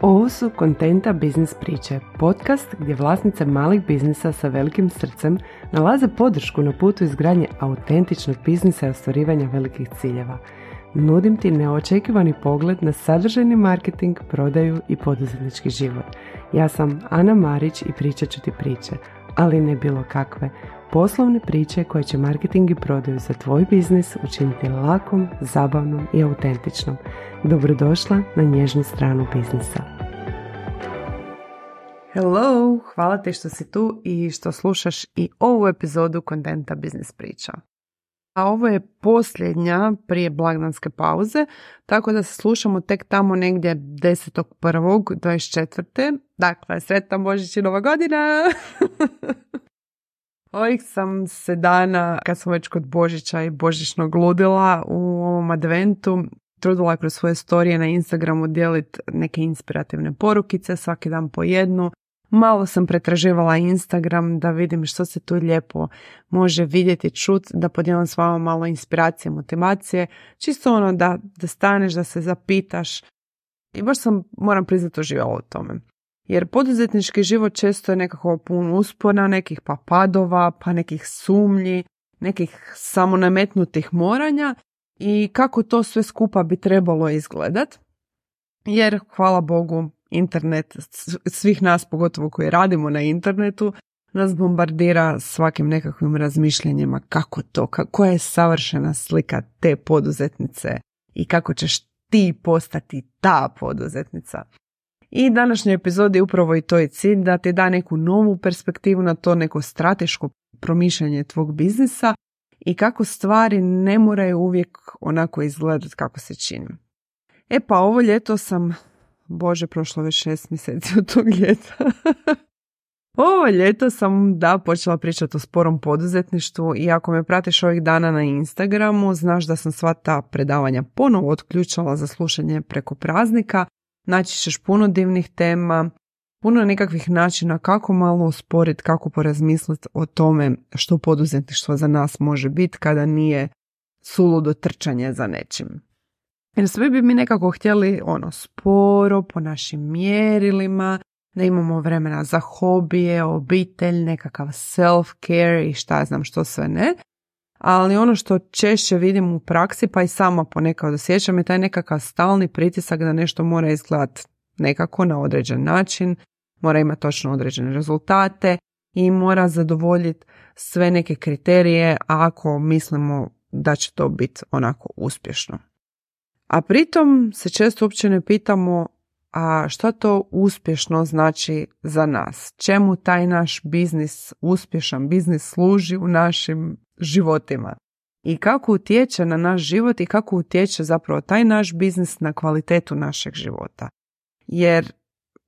Ovo su Kontenta Biznis priče, podcast gdje vlasnice malih biznisa sa velikim srcem nalaze podršku na putu izgradnje autentičnog biznisa i ostvarivanja velikih ciljeva. Nudim ti neočekivani pogled na sadržajni marketing, prodaju i poduzetnički život. Ja sam Ana Marić i pričat ću ti priče, ali ne bilo kakve. Poslovne priče koje će marketing i prodaju za tvoj biznis učiniti lakom, zabavnom i autentičnom. Dobrodošla na nježnu stranu biznisa. Hello, hvala ti što si tu i što slušaš i ovu epizodu kontenta Biznis priča. A ovo je posljednja prije blagdanske pauze, tako da se slušamo tek tamo negdje 10.1.24. Dakle, sretna Božić i Nova godina! Ovih sam se dana, kad sam već kod Božića i Božićnog ludila u ovom adventu, trudila kroz svoje storije na Instagramu dijeliti neke inspirativne porukice, svaki dan po jednu. Malo sam pretraživala Instagram da vidim što se tu lijepo može vidjeti, čut, da podijelim s vama malo inspiracije, motivacije, čisto ono da, da staneš, da se zapitaš. I baš sam, moram priznati, uživala u tome. Jer poduzetnički život često je nekako pun uspona, nekih pa padova, pa nekih sumnji, nekih samonametnutih moranja i kako to sve skupa bi trebalo izgledat. Jer, hvala Bogu, internet, svih nas pogotovo koji radimo na internetu, nas bombardira svakim nekakvim razmišljanjima kako to, koja je savršena slika te poduzetnice i kako ćeš ti postati ta poduzetnica. I današnjoj epizodi upravo i to je cilj da ti da neku novu perspektivu na to, neko strateško promišljanje tvog biznisa i kako stvari ne moraju uvijek onako izgledati kako se čini. E pa ovo ljeto sam, bože prošlo već šest mjeseci od tog ljeta, ovo ljeto sam da počela pričati o sporom poduzetništvu i ako me pratiš ovih dana na Instagramu, znaš da sam sva ta predavanja ponovo otključala za slušanje preko praznika naći ćeš puno divnih tema, puno nekakvih načina kako malo usporiti, kako porazmisliti o tome što poduzetništvo za nas može biti kada nije suludo trčanje za nečim. Jer svi bi mi nekako htjeli ono sporo, po našim mjerilima, da imamo vremena za hobije, obitelj, nekakav self-care i šta znam što sve ne ali ono što češće vidim u praksi, pa i sama ponekad osjećam je taj nekakav stalni pritisak da nešto mora izgledati nekako na određen način, mora imati točno određene rezultate i mora zadovoljiti sve neke kriterije ako mislimo da će to biti onako uspješno. A pritom se često uopće ne pitamo a šta to uspješno znači za nas? Čemu taj naš biznis, uspješan biznis služi u našim životima? I kako utječe na naš život i kako utječe zapravo taj naš biznis na kvalitetu našeg života? Jer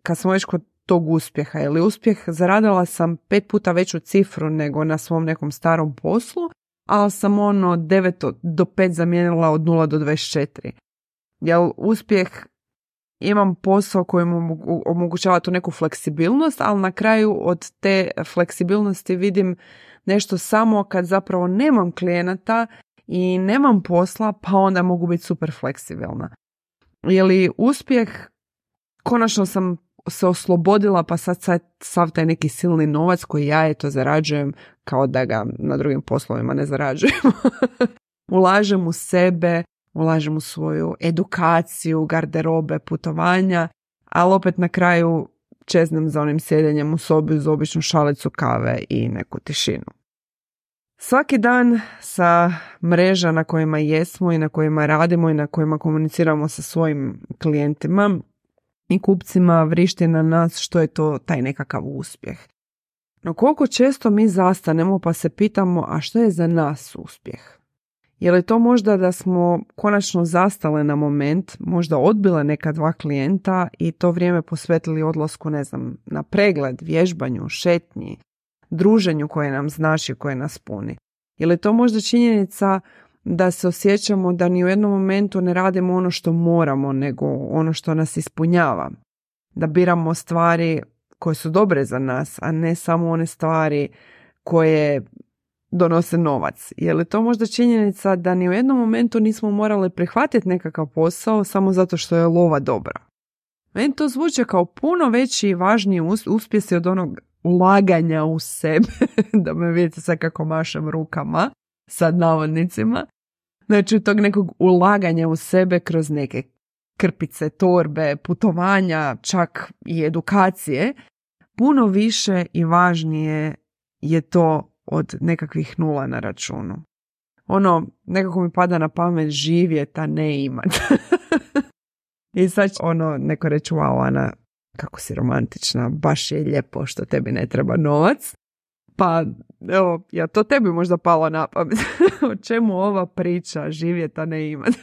kad smo već kod tog uspjeha ili uspjeh, zaradila sam pet puta veću cifru nego na svom nekom starom poslu, ali sam ono 9 do 5 zamijenila od 0 do 24. Jel uspjeh imam posao koji mu omogućava tu neku fleksibilnost, ali na kraju od te fleksibilnosti vidim nešto samo kad zapravo nemam klijenata i nemam posla, pa onda mogu biti super fleksibilna. Je li uspjeh, konačno sam se oslobodila, pa sad, sad sav taj neki silni novac koji ja eto zarađujem, kao da ga na drugim poslovima ne zarađujem. Ulažem u sebe, ulažem u svoju edukaciju, garderobe, putovanja, ali opet na kraju čeznem za onim sjedenjem u sobi uz običnu šalicu kave i neku tišinu. Svaki dan sa mreža na kojima jesmo i na kojima radimo i na kojima komuniciramo sa svojim klijentima i kupcima vrišti na nas što je to taj nekakav uspjeh. No koliko često mi zastanemo pa se pitamo a što je za nas uspjeh? Je li to možda da smo konačno zastale na moment, možda odbile neka dva klijenta i to vrijeme posvetili odlasku, ne znam, na pregled, vježbanju, šetnji, druženju koje nam znači, koje nas puni? Je li to možda činjenica da se osjećamo da ni u jednom momentu ne radimo ono što moramo, nego ono što nas ispunjava? Da biramo stvari koje su dobre za nas, a ne samo one stvari koje donose novac. Je li to možda činjenica da ni u jednom momentu nismo morali prihvatiti nekakav posao samo zato što je lova dobra? Meni to zvuče kao puno veći i važniji uspjesi od onog ulaganja u sebe, da me vidite sad kako mašem rukama, sad navodnicima. Znači tog nekog ulaganja u sebe kroz neke krpice, torbe, putovanja, čak i edukacije, puno više i važnije je to od nekakvih nula na računu. Ono, nekako mi pada na pamet živjeta, ne imat. I sad ono, neko reći, wow, Ana, kako si romantična, baš je lijepo što tebi ne treba novac. Pa, evo, ja to tebi možda palo na pamet. o čemu ova priča, živjeta, ne imat.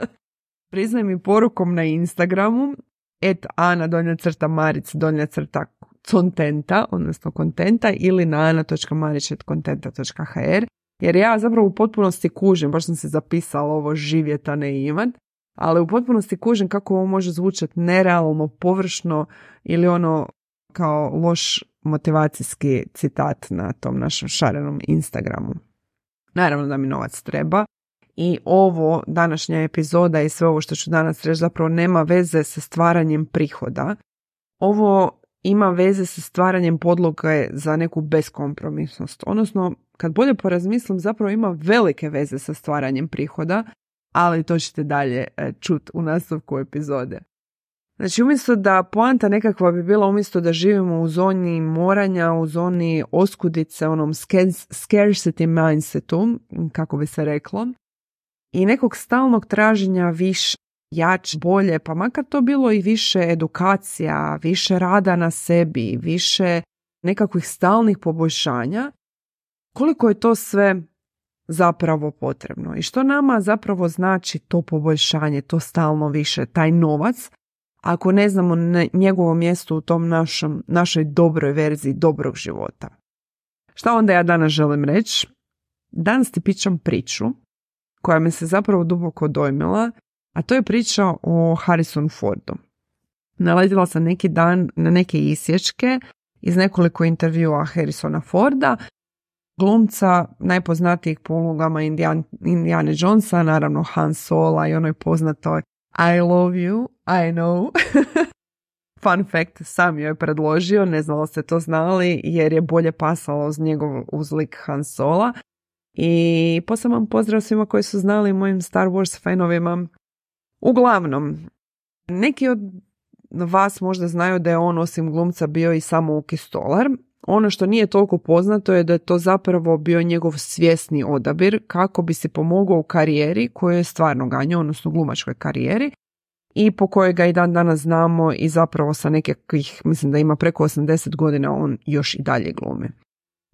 Priznaj mi porukom na Instagramu, et ana donja crta maric donja crta contenta, odnosno kontenta ili na ana.marić.kontenta.hr jer ja zapravo u potpunosti kužim, baš sam se zapisala ovo živjeta ne imat, ali u potpunosti kužim kako ovo može zvučati nerealno, površno ili ono kao loš motivacijski citat na tom našem šarenom Instagramu. Naravno da mi novac treba i ovo, današnja epizoda i sve ovo što ću danas reći zapravo nema veze sa stvaranjem prihoda. Ovo ima veze sa stvaranjem podloge za neku beskompromisnost. Odnosno, kad bolje porazmislim, zapravo ima velike veze sa stvaranjem prihoda, ali to ćete dalje e, čut u nastavku epizode. Znači, umjesto da poanta nekakva bi bila, umjesto da živimo u zoni moranja, u zoni oskudice, onom scarcity mindsetu, kako bi se reklo, i nekog stalnog traženja više, jače, bolje, pa makar to bilo i više edukacija, više rada na sebi, više nekakvih stalnih poboljšanja, koliko je to sve zapravo potrebno i što nama zapravo znači to poboljšanje, to stalno više, taj novac, ako ne znamo njegovo mjesto u tom našom, našoj dobroj verziji dobrog života. Šta onda ja danas želim reći? Danas ti pićam priču koja me se zapravo duboko dojmila, a to je priča o Harrison Fordu. Naletila sam neki dan na neke isječke iz nekoliko intervjua Harrisona Forda, glumca najpoznatijih po ulogama Indian, Indiana Jonesa, naravno Han Sola i onoj poznatoj I love you, I know. Fun fact, sam joj je predložio, ne znala ste to znali, jer je bolje pasalo uz njegov uzlik Han Sola. I poseban pozdrav svima koji su znali mojim Star Wars fanovima. Uglavnom, neki od vas možda znaju da je on osim glumca bio i samouki stolar. Ono što nije toliko poznato je da je to zapravo bio njegov svjesni odabir kako bi se pomogao u karijeri koju je stvarno ganjao, odnosno glumačkoj karijeri i po kojoj ga i dan danas znamo i zapravo sa nekakvih, mislim da ima preko 80 godina on još i dalje glumi.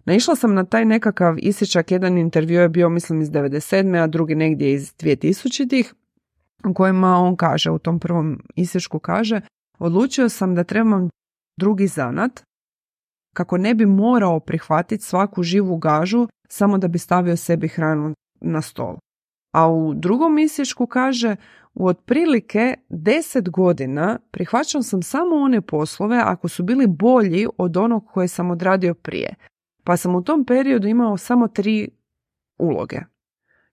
Naišla sam na taj nekakav isječak, jedan intervju je bio mislim iz 97. a drugi negdje iz 2000-ih u kojima on kaže, u tom prvom isječku kaže, odlučio sam da trebam drugi zanat kako ne bi morao prihvatiti svaku živu gažu samo da bi stavio sebi hranu na stol. A u drugom isječku kaže, u otprilike deset godina prihvaćam sam samo one poslove ako su bili bolji od onog koje sam odradio prije. Pa sam u tom periodu imao samo tri uloge.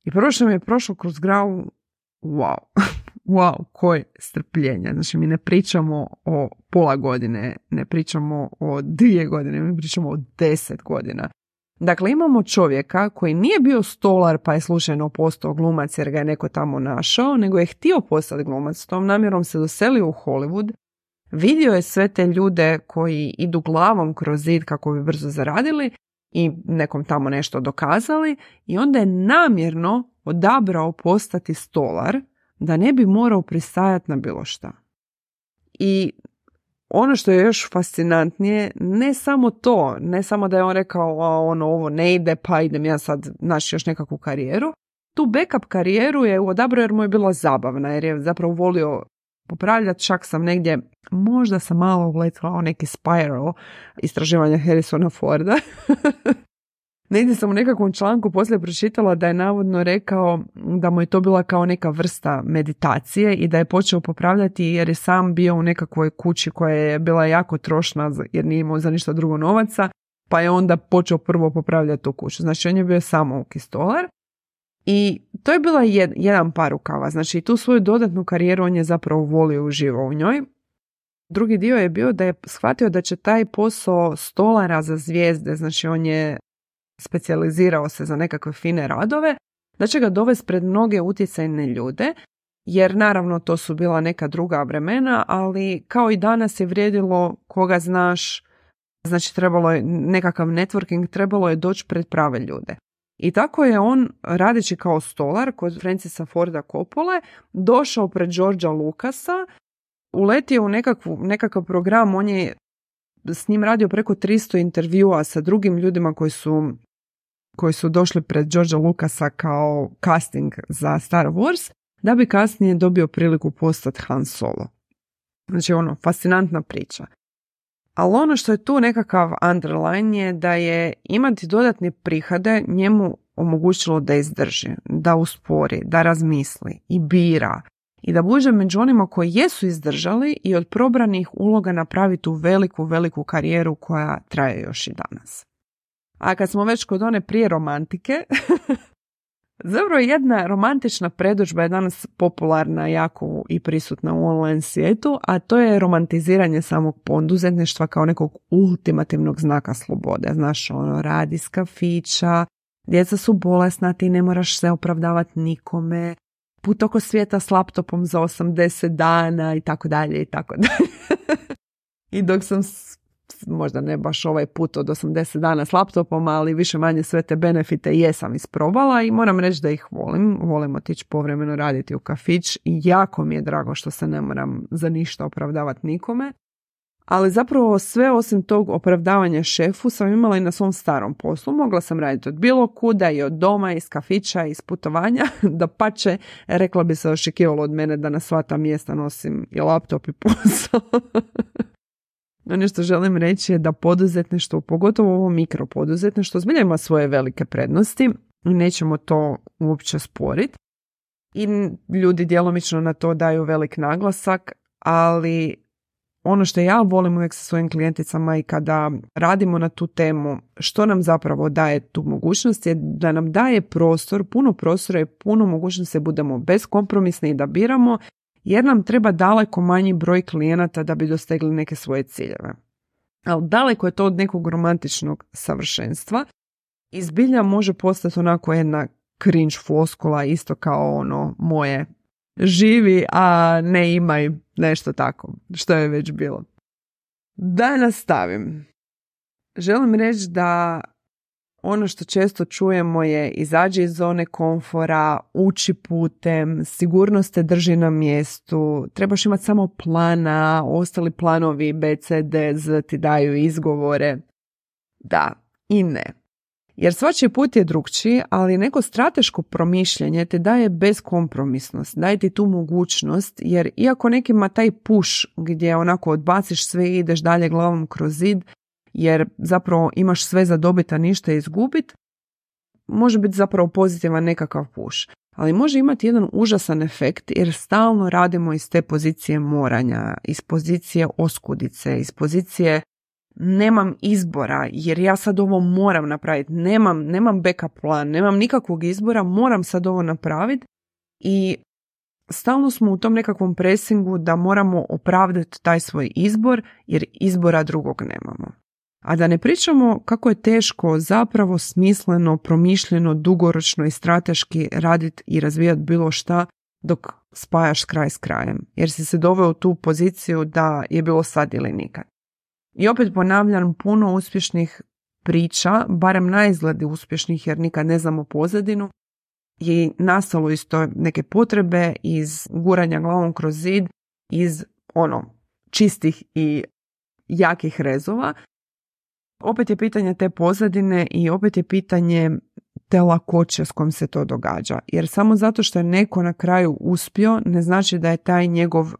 I prvo što mi je prošlo kroz gravu, wow, wow, koje strpljenje. Znači mi ne pričamo o pola godine, ne pričamo o dvije godine, mi pričamo o deset godina. Dakle, imamo čovjeka koji nije bio stolar pa je slučajno postao glumac jer ga je neko tamo našao, nego je htio postati glumac. S tom namjerom se doselio u Hollywood, vidio je sve te ljude koji idu glavom kroz zid kako bi brzo zaradili i nekom tamo nešto dokazali i onda je namjerno odabrao postati stolar da ne bi morao pristajati na bilo šta. I ono što je još fascinantnije, ne samo to, ne samo da je on rekao a ono ovo ne ide pa idem ja sad naći još nekakvu karijeru, tu backup karijeru je odabrao jer mu je bila zabavna, jer je zapravo volio popravljati, čak sam negdje, možda sam malo uletila o neki spiral istraživanja Harrisona Forda. Negdje sam u nekakvom članku poslije pročitala da je navodno rekao da mu je to bila kao neka vrsta meditacije i da je počeo popravljati jer je sam bio u nekakvoj kući koja je bila jako trošna jer nije imao za ništa drugo novaca, pa je onda počeo prvo popravljati tu kuću. Znači on je bio samo stolar i to je bila jedan par rukava. Znači tu svoju dodatnu karijeru on je zapravo volio uživo u njoj Drugi dio je bio da je shvatio da će taj posao stolara za zvijezde, znači on je specijalizirao se za nekakve fine radove, da će ga dovesti pred mnoge utjecajne ljude, jer naravno to su bila neka druga vremena, ali kao i danas je vrijedilo koga znaš, znači trebalo je nekakav networking, trebalo je doći pred prave ljude. I tako je on, radeći kao stolar kod Francisa Forda Coppola, došao pred Georgia Lucasa, uletio u nekakvu, nekakav program, on je s njim radio preko 300 intervjua sa drugim ljudima koji su koji su došli pred Georgia Lucasa kao casting za Star Wars, da bi kasnije dobio priliku postati Han Solo. Znači ono, fascinantna priča. Ali ono što je tu nekakav underline je da je imati dodatne prihode njemu omogućilo da izdrži, da uspori, da razmisli i bira i da bude među onima koji jesu izdržali i od probranih uloga napravi tu veliku, veliku karijeru koja traje još i danas. A kad smo već kod one prije romantike, zapravo jedna romantična predođba je danas popularna jako i prisutna u online svijetu, a to je romantiziranje samog poduzetništva kao nekog ultimativnog znaka slobode. Znaš, ono, radi iz kafića, djeca su bolesna, ti ne moraš se opravdavati nikome, put oko svijeta s laptopom za 80 dana i tako dalje i tako dalje. I dok sam možda ne baš ovaj put od 80 dana s laptopom, ali više manje sve te benefite jesam isprobala i moram reći da ih volim. Volim otići povremeno raditi u kafić i jako mi je drago što se ne moram za ništa opravdavati nikome. Ali zapravo sve osim tog opravdavanja šefu sam imala i na svom starom poslu. Mogla sam raditi od bilo kuda i od doma, iz kafića, iz putovanja. Da pače, rekla bi se očekivalo od mene da na sva ta mjesta nosim i laptop i posao. Ono što želim reći je da poduzetništvo, pogotovo ovo mikropoduzetništvo, zbilja ima svoje velike prednosti i nećemo to uopće sporiti. I ljudi djelomično na to daju velik naglasak, ali ono što ja volim uvijek sa svojim klijenticama i kada radimo na tu temu, što nam zapravo daje tu mogućnost je da nam daje prostor, puno prostora i puno mogućnosti da budemo beskompromisni i da biramo jer nam treba daleko manji broj klijenata da bi dostegli neke svoje ciljeve. Ali daleko je to od nekog romantičnog savršenstva. Izbilja može postati onako jedna cringe floskula, isto kao ono moje živi, a ne imaj nešto tako, što je već bilo. Da nastavim. Želim reći da ono što često čujemo je izađi iz zone komfora, uči putem, sigurnost te drži na mjestu, trebaš imati samo plana, ostali planovi B, ti daju izgovore. Da i ne. Jer svačiji put je drugčiji, ali neko strateško promišljanje te daje beskompromisnost, daje ti tu mogućnost, jer iako nekima taj push gdje onako odbaciš sve i ideš dalje glavom kroz zid, jer zapravo imaš sve za dobiti, a ništa izgubit, može biti zapravo pozitivan nekakav push. Ali može imati jedan užasan efekt jer stalno radimo iz te pozicije moranja, iz pozicije oskudice, iz pozicije nemam izbora jer ja sad ovo moram napraviti, nemam, nemam backup plan, nemam nikakvog izbora, moram sad ovo napraviti i stalno smo u tom nekakvom presingu da moramo opravdati taj svoj izbor jer izbora drugog nemamo. A da ne pričamo kako je teško zapravo smisleno, promišljeno, dugoročno i strateški raditi i razvijati bilo šta dok spajaš kraj s krajem. Jer si se doveo u tu poziciju da je bilo sad ili nikad. I opet ponavljam puno uspješnih priča, barem na izgledi uspješnih jer nikad ne znamo pozadinu, je nastalo isto neke potrebe iz guranja glavom kroz zid, iz ono čistih i jakih rezova opet je pitanje te pozadine i opet je pitanje te lakoće s kojom se to događa. Jer samo zato što je neko na kraju uspio, ne znači da je taj njegov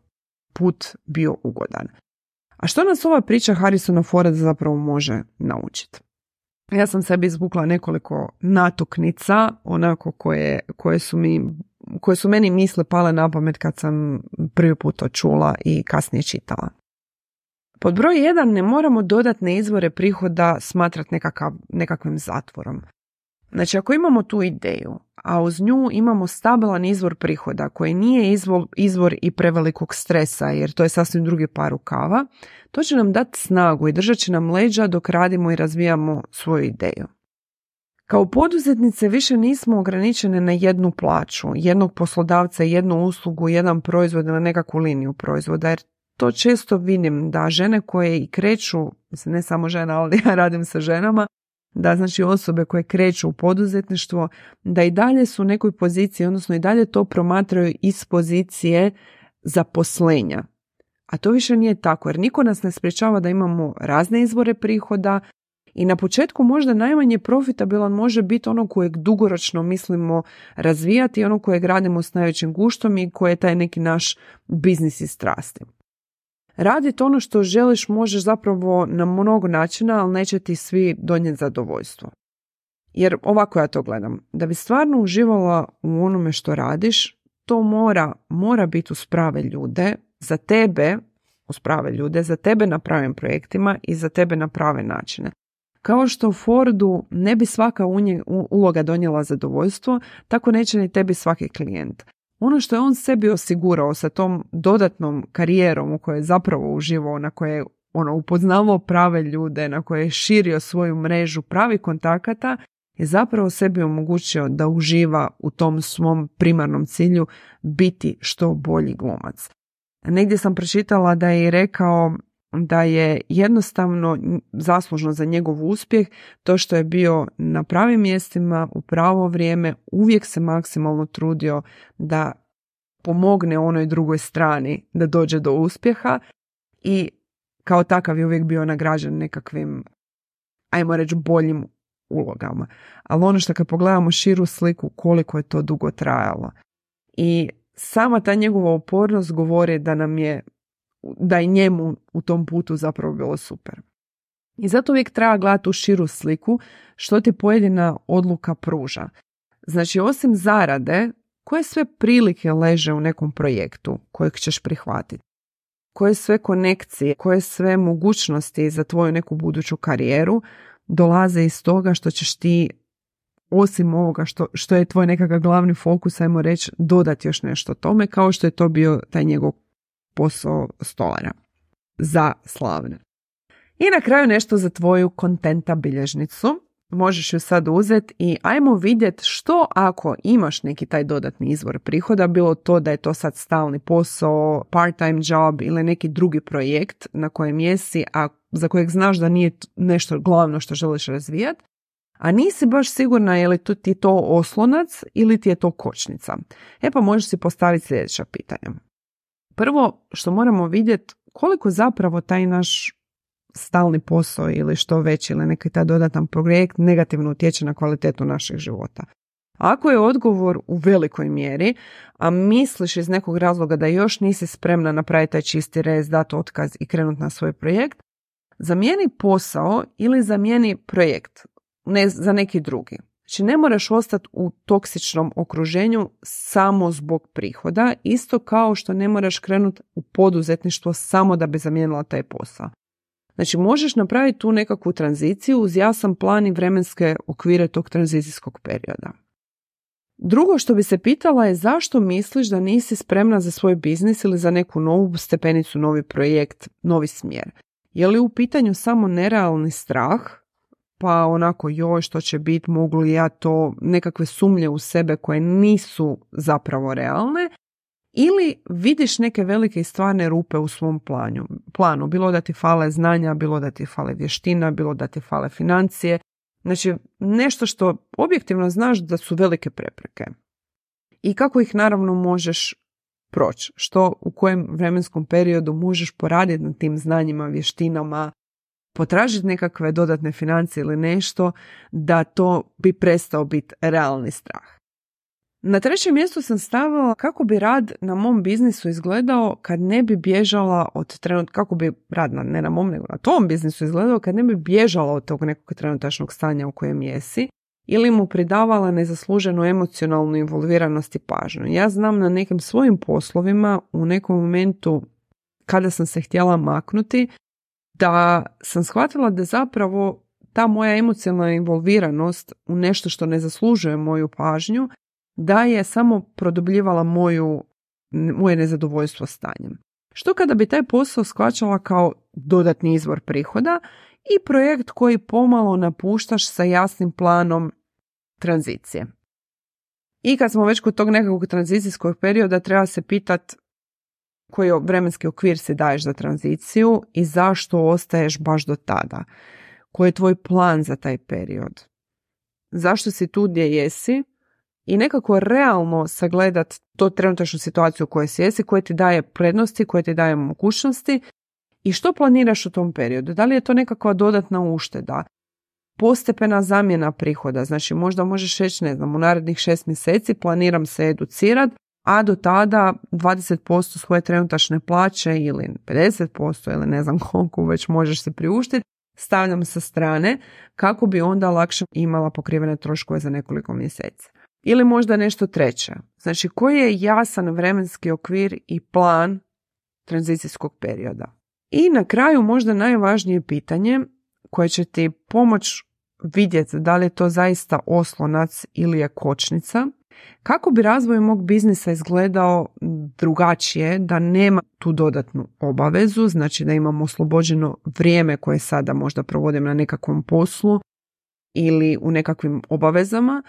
put bio ugodan. A što nas ova priča Harrisona Forda zapravo može naučiti? Ja sam sebi izvukla nekoliko natuknica, onako koje, koje, su mi, koje su meni misle pale na pamet kad sam prvi put to čula i kasnije čitala. Pod broj jedan ne moramo dodatne izvore prihoda smatrati nekakav, nekakvim zatvorom. Znači ako imamo tu ideju, a uz nju imamo stabilan izvor prihoda koji nije izvor, izvor i prevelikog stresa jer to je sasvim drugi par rukava, to će nam dati snagu i držat će nam leđa dok radimo i razvijamo svoju ideju. Kao poduzetnice više nismo ograničene na jednu plaću, jednog poslodavca, jednu uslugu, jedan proizvod ili nekakvu liniju proizvoda, jer to često vidim da žene koje i kreću, mislim ne samo žena, ali ja radim sa ženama, da znači osobe koje kreću u poduzetništvo, da i dalje su u nekoj poziciji, odnosno i dalje to promatraju iz pozicije zaposlenja. A to više nije tako, jer niko nas ne sprječava da imamo razne izvore prihoda, i na početku možda najmanje profitabilan može biti ono kojeg dugoročno mislimo razvijati, ono kojeg radimo s najvećim guštom i koje je taj neki naš biznis i strasti. Raditi ono što želiš možeš zapravo na mnogo načina, ali neće ti svi donijeti zadovoljstvo. Jer ovako ja to gledam. Da bi stvarno uživala u onome što radiš, to mora, mora biti uz prave ljude, za tebe, uz prave ljude, za tebe na pravim projektima i za tebe na prave načine. Kao što Fordu ne bi svaka uloga donijela zadovoljstvo, tako neće ni tebi svaki klijent. Ono što je on sebi osigurao sa tom dodatnom karijerom u kojoj je zapravo uživao, na koje je ono, upoznavao prave ljude, na koje je širio svoju mrežu pravi kontakata, je zapravo sebi omogućio da uživa u tom svom primarnom cilju biti što bolji glumac. Negdje sam pročitala da je rekao da je jednostavno zaslužno za njegov uspjeh to što je bio na pravim mjestima u pravo vrijeme, uvijek se maksimalno trudio da pomogne onoj drugoj strani da dođe do uspjeha i kao takav je uvijek bio nagrađen nekakvim, ajmo reći, boljim ulogama. Ali ono što kad pogledamo širu sliku, koliko je to dugo trajalo. I sama ta njegova upornost govori da nam je da je njemu u tom putu zapravo bilo super. I zato uvijek treba gledati u širu sliku što ti pojedina odluka pruža. Znači, osim zarade, koje sve prilike leže u nekom projektu kojeg ćeš prihvatiti? Koje sve konekcije, koje sve mogućnosti za tvoju neku buduću karijeru dolaze iz toga što ćeš ti osim ovoga što, što je tvoj nekakav glavni fokus, ajmo reći, dodati još nešto tome, kao što je to bio taj njegov posao stolara za slavne. I na kraju nešto za tvoju kontenta bilježnicu. Možeš ju sad uzeti i ajmo vidjeti što ako imaš neki taj dodatni izvor prihoda, bilo to da je to sad stalni posao, part-time job ili neki drugi projekt na kojem jesi, a za kojeg znaš da nije nešto glavno što želiš razvijati, a nisi baš sigurna je li ti to oslonac ili ti je to kočnica. E pa možeš si postaviti sljedeća pitanja. Prvo što moramo vidjeti koliko zapravo taj naš stalni posao ili što već ili neki taj dodatan projekt negativno utječe na kvalitetu našeg života. Ako je odgovor u velikoj mjeri, a misliš iz nekog razloga da još nisi spremna napraviti taj čisti rez, dati otkaz i krenuti na svoj projekt, zamijeni posao ili zamijeni projekt ne, za neki drugi. Znači ne moraš ostati u toksičnom okruženju samo zbog prihoda, isto kao što ne moraš krenuti u poduzetništvo samo da bi zamijenila taj posao. Znači možeš napraviti tu nekakvu tranziciju uz jasan plan i vremenske okvire tog tranzicijskog perioda. Drugo što bi se pitala je zašto misliš da nisi spremna za svoj biznis ili za neku novu stepenicu, novi projekt, novi smjer. Je li u pitanju samo nerealni strah pa onako joj što će biti, mogu li ja to, nekakve sumnje u sebe koje nisu zapravo realne, ili vidiš neke velike i stvarne rupe u svom planu, planu, bilo da ti fale znanja, bilo da ti fale vještina, bilo da ti fale financije, znači nešto što objektivno znaš da su velike prepreke. I kako ih naravno možeš proći, što u kojem vremenskom periodu možeš poraditi na tim znanjima, vještinama, potražiti nekakve dodatne financije ili nešto da to bi prestao biti realni strah. Na trećem mjestu sam stavila kako bi rad na mom biznisu izgledao kad ne bi bježala od trenutka, kako bi rad na, ne na mom nego na tom biznisu izgledao kad ne bi bježala od tog nekog trenutačnog stanja u kojem jesi ili mu pridavala nezasluženu emocionalnu involviranost i pažnju. Ja znam na nekim svojim poslovima u nekom momentu kada sam se htjela maknuti da sam shvatila da zapravo ta moja emocionalna involviranost u nešto što ne zaslužuje moju pažnju, da je samo produbljivala moju, moje nezadovoljstvo stanjem. Što kada bi taj posao shvaćala kao dodatni izvor prihoda i projekt koji pomalo napuštaš sa jasnim planom tranzicije. I kad smo već kod tog nekakvog tranzicijskog perioda treba se pitat koji vremenski okvir si daješ za tranziciju i zašto ostaješ baš do tada. Koji je tvoj plan za taj period? Zašto si tu gdje jesi? I nekako realno sagledat to trenutačnu situaciju u kojoj si jesi, koje ti daje prednosti, koje ti daje mogućnosti i što planiraš u tom periodu. Da li je to nekakva dodatna ušteda? Postepena zamjena prihoda, znači možda možeš reći, ne znam, u narednih šest mjeseci planiram se educirat, a do tada 20% svoje trenutačne plaće ili 50% ili ne znam koliko već možeš se priuštiti, stavljam sa strane kako bi onda lakše imala pokrivene troškove za nekoliko mjeseci. Ili možda nešto treće. Znači koji je jasan vremenski okvir i plan tranzicijskog perioda. I na kraju možda najvažnije pitanje koje će ti pomoć vidjeti da li je to zaista oslonac ili je kočnica. Kako bi razvoj mog biznisa izgledao drugačije, da nema tu dodatnu obavezu, znači da imam oslobođeno vrijeme koje sada možda provodim na nekakvom poslu ili u nekakvim obavezama,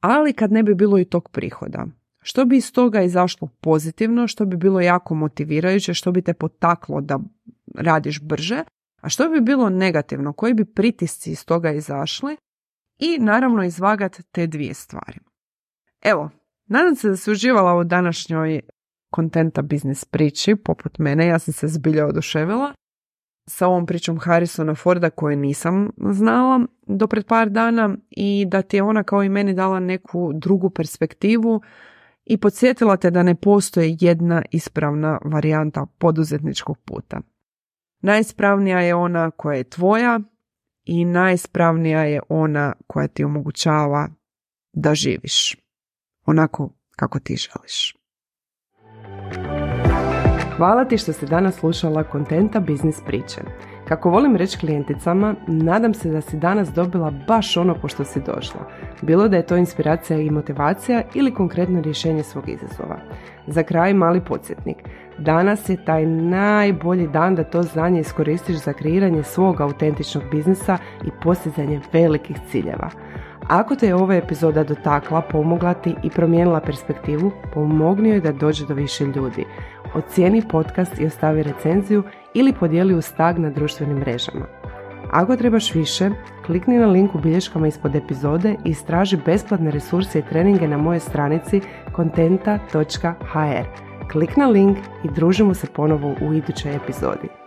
ali kad ne bi bilo i tog prihoda. Što bi iz toga izašlo pozitivno, što bi bilo jako motivirajuće, što bi te potaklo da radiš brže, a što bi bilo negativno, koji bi pritisci iz toga izašli i naravno izvagat te dvije stvari. Evo, nadam se da se uživala u današnjoj kontenta biznis priči, poput mene, ja sam se zbilja oduševila sa ovom pričom Harrisona Forda koje nisam znala do pred par dana i da ti je ona kao i meni dala neku drugu perspektivu i podsjetila te da ne postoji jedna ispravna varijanta poduzetničkog puta. Najispravnija je ona koja je tvoja i najispravnija je ona koja ti omogućava da živiš onako kako ti želiš. Hvala ti što si danas slušala kontenta biznis priče. Kako volim reći klijenticama, nadam se da si danas dobila baš ono po što si došla. Bilo da je to inspiracija i motivacija ili konkretno rješenje svog izazova. Za kraj mali podsjetnik. Danas je taj najbolji dan da to znanje iskoristiš za kreiranje svog autentičnog biznisa i postizanje velikih ciljeva. Ako te je ova epizoda dotakla, pomogla ti i promijenila perspektivu, pomogni joj da dođe do više ljudi. Ocijeni podcast i ostavi recenziju ili podijeli u stag na društvenim mrežama. Ako trebaš više, klikni na link u bilješkama ispod epizode i istraži besplatne resurse i treninge na mojoj stranici kontenta.hr. Klik na link i družimo se ponovo u idućoj epizodi.